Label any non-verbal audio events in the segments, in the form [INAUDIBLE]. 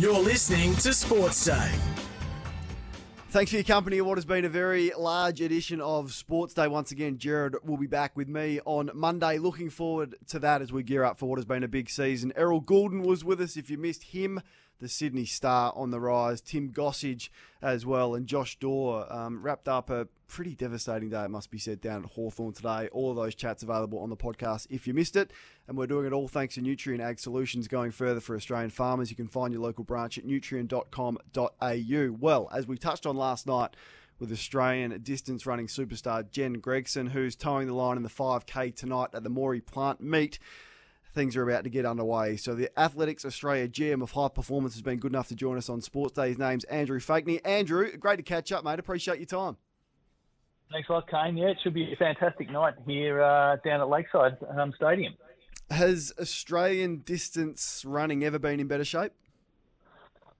You're listening to Sports Day. Thanks for your company what has been a very large edition of Sports Day. Once again, Jared will be back with me on Monday. Looking forward to that as we gear up for what has been a big season. Errol Gulden was with us. If you missed him, the Sydney Star on the rise. Tim Gossage as well, and Josh Dorr um, wrapped up a pretty devastating day, it must be said, down at Hawthorn today. All of those chats available on the podcast if you missed it. And we're doing it all thanks to Nutrien Ag Solutions going further for Australian farmers. You can find your local branch at nutrien.com.au. Well, as we touched on last night, with Australian distance running superstar Jen Gregson, who's towing the line in the 5K tonight at the Maurie Plant Meet things are about to get underway. So the Athletics Australia GM of High Performance has been good enough to join us on Sports Day. His name's Andrew Faichney. Andrew, great to catch up, mate. Appreciate your time. Thanks a lot, Kane. Yeah, it should be a fantastic night here uh, down at Lakeside um, Stadium. Has Australian distance running ever been in better shape?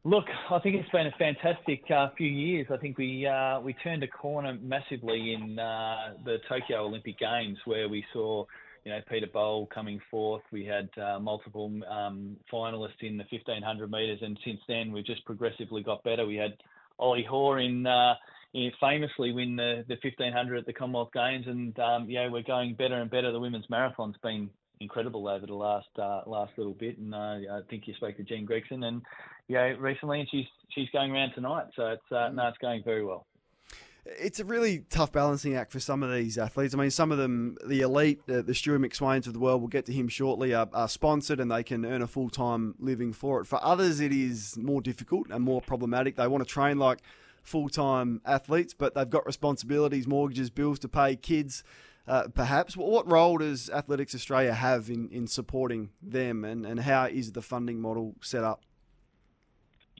Look, I think it's been a fantastic uh, few years. I think we uh, we turned a corner massively in uh, the Tokyo Olympic Games, where we saw you know, Peter Bol coming fourth. We had uh, multiple um, finalists in the 1500 metres, and since then we've just progressively got better. We had Ollie Hoare in, uh, in famously win the, the 1500 at the Commonwealth Games, and um, yeah, we're going better and better. The women's marathon's been incredible over the last uh, last little bit, and uh, I think you spoke to Jen Gregson, and yeah, recently, and she's she's going around tonight, so it's uh, no, it's going very well it's a really tough balancing act for some of these athletes. I mean, some of them, the elite, uh, the Stewart McSweyns of the world, we'll get to him shortly, are, are sponsored and they can earn a full time living for it. For others, it is more difficult and more problematic. They want to train like full time athletes, but they've got responsibilities, mortgages, bills to pay, kids. Uh, perhaps what role does Athletics Australia have in, in supporting them, and, and how is the funding model set up?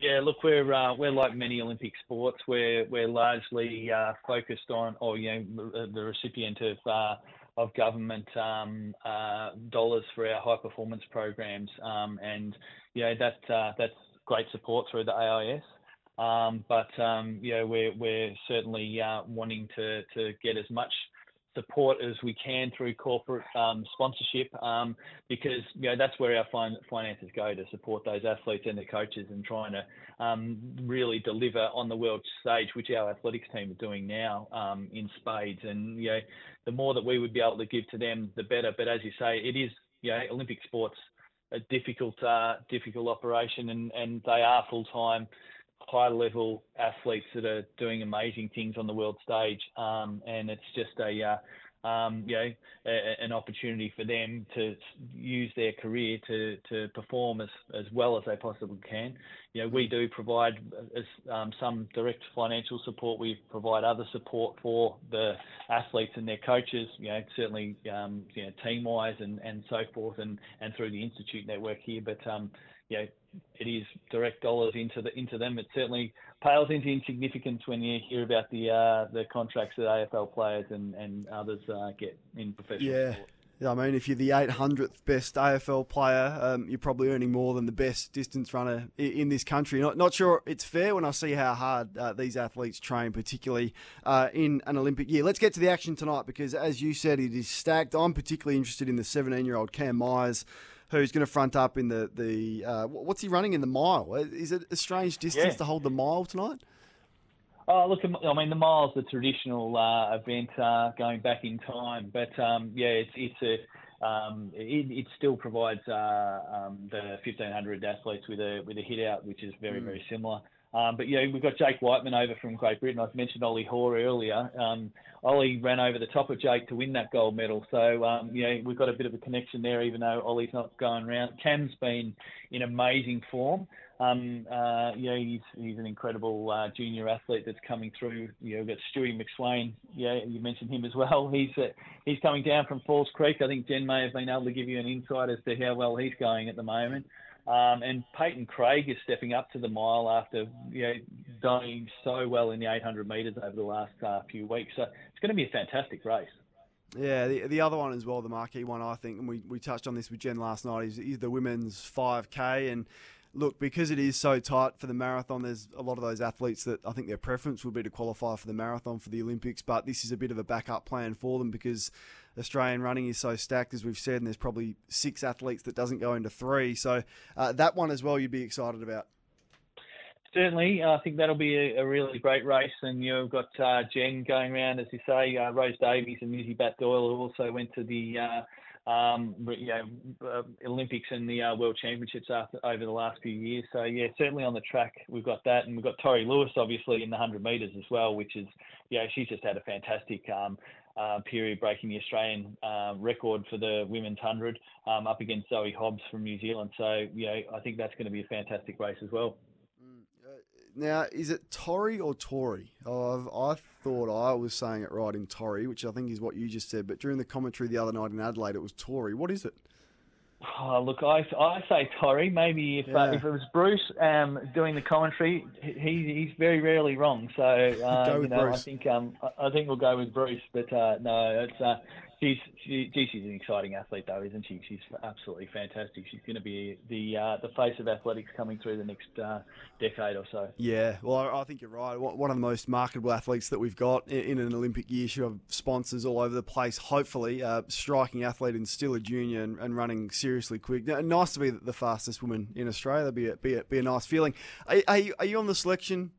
Yeah, look, we're uh, we're like many Olympic sports. We're we're largely uh, focused on, or you know, the recipient of uh, of government um, uh, dollars for our high performance programs, um, and you know that uh, that's great support through the AIS. Um, but um, you know, we're we're certainly uh, wanting to to get as much support as we can through corporate um, sponsorship um, because you know that's where our fin- finances go to support those athletes and their coaches and trying to um, really deliver on the world stage, which our athletics team are doing now um, in spades. And you know, the more that we would be able to give to them, the better. But as you say, it is you know Olympic sports a difficult uh, difficult operation, and and they are full time high level athletes that are doing amazing things on the world stage. Um, and it's just a, uh, um, a, an opportunity for them to use their career to, perform as, well as they possibly can. You know, we do provide as, um, some direct financial support. We provide other support for the athletes and their coaches. You know, certainly, you know, team wise and, so forth, and, and through the institute network here. But you know, it is direct dollars into the into them. It certainly pales into insignificance when you hear about the uh, the contracts that AFL players and and others uh, get in professional yeah. sport. Yeah, I mean, if you're the 800th best AFL player, um, you're probably earning more than the best distance runner in this country. Not, not sure it's fair when I see how hard uh, these athletes train, particularly uh, in an Olympic year. Let's get to the action tonight because, as you said, it is stacked. I'm particularly interested in the 17 year old Cam Myers who's going to front up in the the uh, what's he running in the mile? Is it a strange distance yeah. to hold the mile tonight? Oh, look, I mean, the mile's the traditional uh, event uh, going back in time, but um, yeah, it's it's a um, it, it, still provides uh, um, the 1500 athletes with a with a hit out, which is very mm. very similar. Um, but yeah, we've got Jake Wightman over from Great Britain. I've mentioned Ollie Hoare earlier. Um, Ollie ran over the top of Jake to win that gold medal. So um, know we've got a bit of a connection there, even though Ollie's not going around. Cam's been in amazing form. Um, uh, know he's he's an incredible uh, junior athlete that's coming through. You know we've got Stewie McSweyn. Yeah, you mentioned him as well. [LAUGHS] He's uh, he's coming down from Falls Creek. I think Jen may have been able to give you an insight as to how well he's going at the moment. Um, and Peyton Craig is stepping up to the mile after you know, doing so well in the 800 metres over the last uh, few weeks. So it's going to be a fantastic race. Yeah, the, the other one as well, the marquee one, I think, and we, we touched on this with Jen last night, is, is the women's 5K. And look, because it is so tight for the marathon, there's a lot of those athletes that I think their preference would be to qualify for the marathon for the Olympics, but this is a bit of a backup plan for them because Australian running is so stacked, as we've said, and there's probably six athletes that doesn't go into three. So uh, that one as well, you'd be excited about. Certainly, I think that'll be a, a really great race, and you've got uh, Jen going around, as you say, uh, Rose Davies and Izzi Batt-Doyle, who also went to the um, you know, uh, Olympics and the uh, World Championships after, over the last few years. So yeah, certainly on the track we've got that, and we've got Torrie Lewis obviously in the 100 metres as well, which is yeah, she's just had a fantastic um, uh, period breaking the Australian uh, record for the women's 100 um, up against Zoe Hobbs from New Zealand. So, you know, I think that's going to be a fantastic race as well. Now, is it Tori or Tory? Oh, i thought I was saying it right in Tori, which I think is what you just said. But during the commentary the other night in Adelaide, it was Tory. What is it? Oh, look, I, I say Tori. Maybe if uh, yeah. uh, if it was Bruce um, doing the commentary, he he's very rarely wrong. So [LAUGHS] uh, you know, Bruce. I think um, I think we'll go with Bruce. But uh, no, it's uh, she's she, she's an exciting athlete though, isn't she? She's absolutely fantastic. She's going to be the uh, the face of athletics coming through the next uh, decade or so. Yeah, well, I think you're right. One of the most marketable athletes that we've got in an Olympic year. She'll have sponsors all over the place. Hopefully, uh, striking athlete and still a junior and, and, running seriously quick. Nice to be the fastest woman in Australia. That'd be a, be a, be a nice feeling. Are, are, you, are you on the selection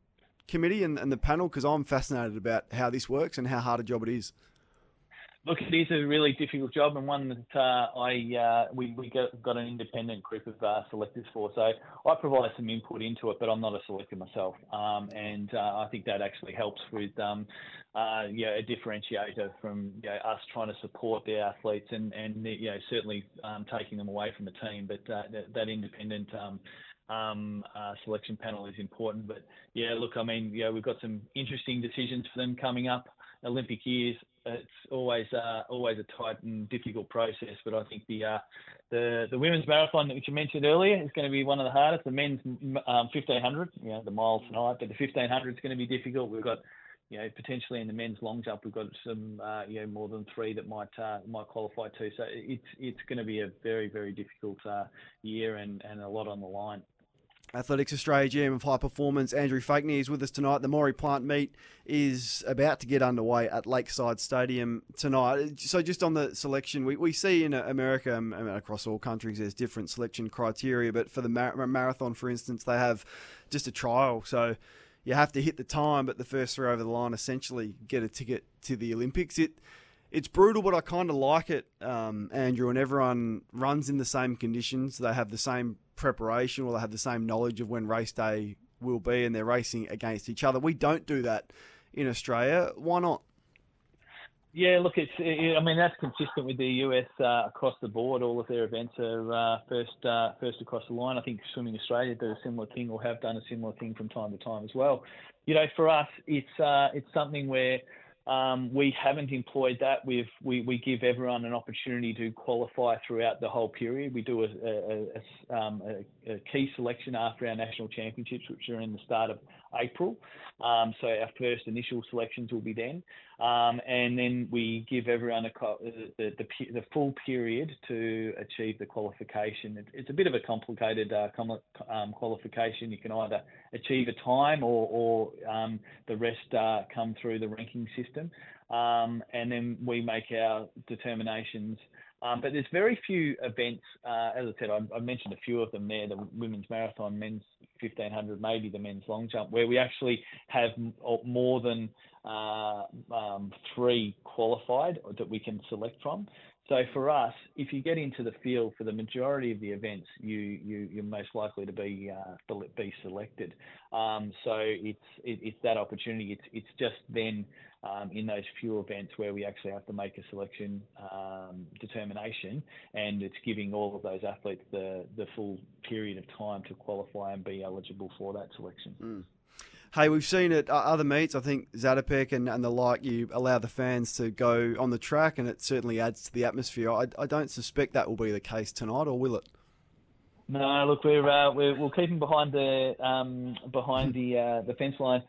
committee and, and the panel? Because I'm fascinated about how this works and how hard a job it is. Look, it is a really difficult job and one that uh, I uh, we we got, got an independent group of uh, selectors for. So I provide some input into it, but I'm not a selector myself, um, and uh, I think that actually helps with um, uh, a differentiator from you know, us trying to support the athletes and and you know certainly um, taking them away from the team. But uh, that, that, independent um, um, uh, selection panel is important. But yeah, look, I mean, yeah, we've got some interesting decisions for them coming up. Olympic years, it's always uh, always a tight and difficult process. But I think the uh, the the women's marathon, which you mentioned earlier, is going to be one of the hardest. The men's um, 1500, you know, the miles tonight, but the 1500 is going to be difficult. We've got you know, potentially in the men's long jump, we've got some, uh, you know, more than three that might uh, might qualify too. So it's it's going to be a very very difficult uh, year and, and a lot on the line. Athletics Australia GM of High Performance, Andrew Faichney, is with us tonight. The Maurie Plant meet is about to get underway at Lakeside Stadium tonight. So, just on the selection, we, we see in America and across all countries there's different selection criteria, but for the mar- marathon, for instance, they have just a trial. So, you have to hit the time, but the first three over the line essentially get a ticket to the Olympics. It it's brutal, but I kind of like it, um, Andrew. And everyone runs in the same conditions. They have the same preparation or they have the same knowledge of when race day will be and they're racing against each other. We don't do that in Australia. Why not? Yeah, look, it's. I mean, that's consistent with the US uh, across the board. All of their events are uh, first uh, first across the line. I think Swimming Australia do a similar thing or have done a similar thing from time to time as well. You know, for us, it's uh, it's something where um, we haven't employed that. We've, we, we give everyone an opportunity to qualify throughout the whole period. We do a, a, a, um, a, key selection after our national championships, which are in the start of April. Um, so our first initial selections will be then, um, and then we give everyone a the, the, the, full period to achieve the qualification. It, it's a bit of a complicated uh, um, qualification. You can either achieve a time or, or um, the rest uh, come through the ranking system, um, and then we make our determinations. Um, but there's very few events, uh, as I said, I, I, mentioned a few of them there, the women's marathon, men's 1500, maybe the men's long jump, where we actually have more than uh, um, three qualified that we can select from. So for us, if you get into the field for the majority of the events, you, you are most likely to be uh, be selected. Um, so it's it, it's that opportunity. It's it's just then um, in those few events where we actually have to make a selection um, determination, and it's giving all of those athletes the the full period of time to qualify and be eligible for that selection. Mm. Hey, we've seen it other meets. I think Zatopek and, and the like. You allow the fans to go on the track, and it certainly adds to the atmosphere. I, I don't suspect that will be the case tonight, or will it? No, look, we're uh, we're, we'll keep them behind the um, behind the uh, the fence lines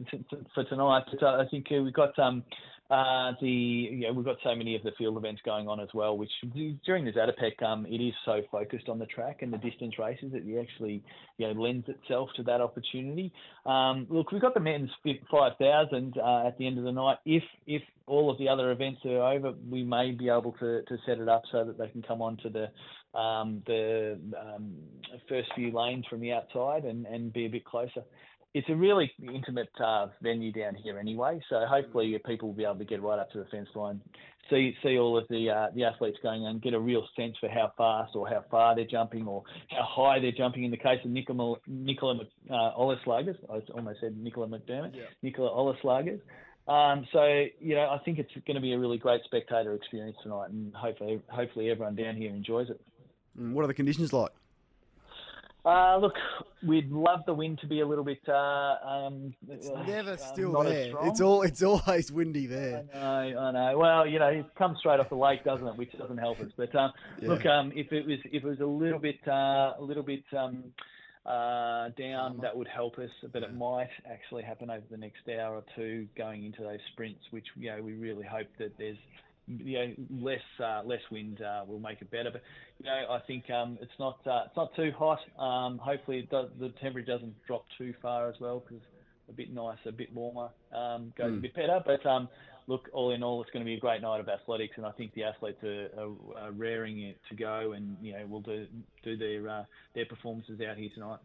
for tonight. But uh, I think uh, we've got um, uh, the you know, we've got so many of the field events going on as well, which during the Zatopek, um, it is so focused on the track and the distance races that it actually you know lends itself to that opportunity. Um, look, we've got the men's 5000 uh, at the end of the night. If if all of the other events are over, we may be able to, to set it up so that they can come on to the um, the um, first few lanes from the outside and, and be a bit closer. It's a really intimate uh, venue down here anyway, so hopefully people will be able to get right up to the fence line, see see all of the uh, the athletes going and get a real sense for how fast or how far they're jumping or how high they're jumping. In the case of Nicola, Nicola uh, I almost said Nicola McDermott, yeah. Nicola Olyslagers. Um, so you know, I think it's going to be a really great spectator experience tonight, and hopefully, hopefully everyone down here enjoys it. Mm, what are the conditions like? Uh, look, we'd love the wind to be a little bit. Uh, um, it's never uh, still there. It's all. It's always windy there. I know. I know. Well, you know, it comes straight off the lake, doesn't it? Which doesn't help us. But um, yeah. look, um, if it was, if it was a little bit, uh, a little bit um, uh, down, that would help us. But it might actually happen over the next hour or two, going into those sprints, which you know we really hope that there's you know, less uh, less wind uh, will make it better. But you know, I think um, it's not uh, it's not too hot. Um, hopefully, does, the temperature doesn't drop too far as well because a bit nicer, a bit warmer um, goes mm. a bit better. But um, look, all in all, it's going to be a great night of athletics, and I think the athletes are, are, are raring it to go, and you know, will do do their uh, their performances out here tonight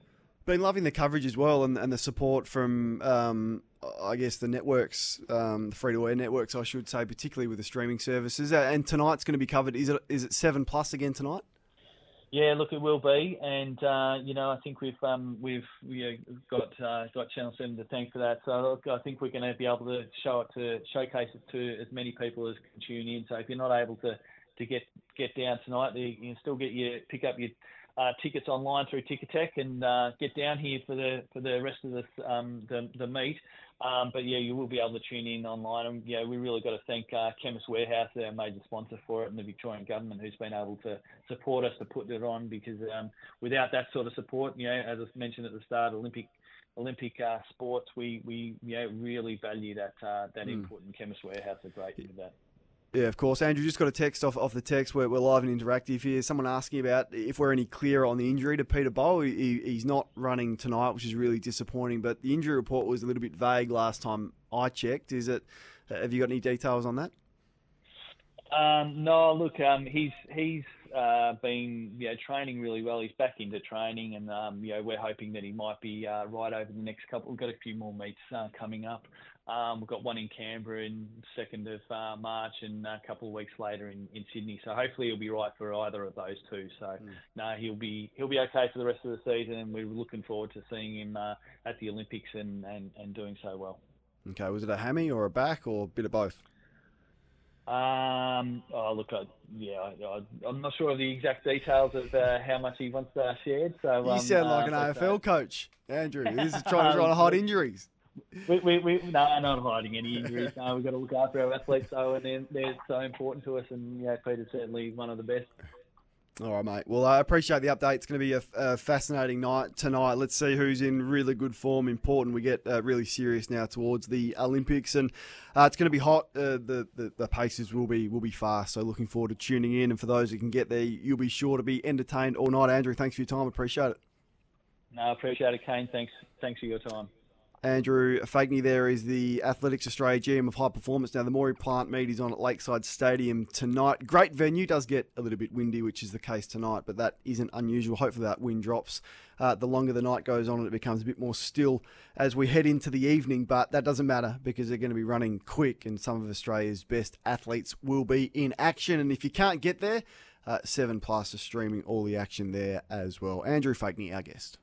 been loving the coverage as well and, and the support from um, I guess the networks, um, the free to air networks, I should say, particularly with the streaming services. Uh, and tonight's going to be covered. Is it is it seven plus again tonight? Yeah, look, it will be, and uh, you know, I think we've um, we've know, got uh, got Channel Seven to thank for that. So look, I think we're going to be able to show it to showcase it to as many people as can tune in. So if you're not able to to get get down tonight, you can still get your pick up your uh, tickets online through Ticketek and uh, get down here for the for the rest of the um, the, the meet. Um, but yeah, you will be able to tune in online, and yeah, we really got to thank uh, Chemist Warehouse, our major sponsor for it, and the Victorian government who's been able to support us to put it on. Because um, without that sort of support, you know, as I mentioned at the start, Olympic Olympic uh, sports, we we you know, really value that uh, that mm. input, and Chemist Warehouse are great with that. Yeah, of course. Andrew, just got a text off, off the text. We're, we're live and interactive here. Someone asking about if we're any clearer on the injury to Peter Bol. He, he's not running tonight, which is really disappointing. But the injury report was a little bit vague last time I checked. Is it? Have you got any details on that? Um, no, look, um, he's he's uh, been you know, training really well. He's back into training, and um, you know we're hoping that he might be uh, right over the next couple. We've got a few more meets uh, coming up. Um, we've got one in Canberra in second of uh, March, and a couple of weeks later in, in Sydney. So hopefully he'll be right for either of those two. So mm. no, he'll be he'll be okay for the rest of the season, and we're looking forward to seeing him uh, at the Olympics and, and, and doing so well. Okay, was it a hammy or a back or a bit of both? Um, oh, look, I, yeah, I, am not sure of the exact details of uh, how much he wants uh, shared. So you um, sound like uh, an AFL uh, coach, Andrew. This is trying to [LAUGHS] try to hide injuries we, we, we, no, not hiding any injuries. No, we've got to look after our athletes, though, and they're, they're so important to us. And yeah, Peter's certainly one of the best. All right, mate. Well, I appreciate the update. It's going to be a, a, fascinating night tonight. Let's see who's in really good form. Important. We get uh, really serious now towards the Olympics, and uh, it's going to be hot. Uh, the, the, the paces will be will be fast. So looking forward to tuning in. And for those who can get there, you'll be sure to be entertained all night. Andrew, thanks for your time. Appreciate it. No, I appreciate it, Kane. Thanks. Thanks for your time. Andrew Faichney there is the Athletics Australia GM of High Performance. Now, the Maurie Plant meet is on at Lakeside Stadium tonight. Great venue, does get a little bit windy, which is the case tonight, but that isn't unusual. Hopefully, that wind drops. Uh, the longer the night goes on, it becomes a bit more still as we head into the evening, but that doesn't matter because they're going to be running quick, and some of Australia's best athletes will be in action. And if you can't get there, uh, 7 Plus are streaming all the action there as well. Andrew Faichney, our guest.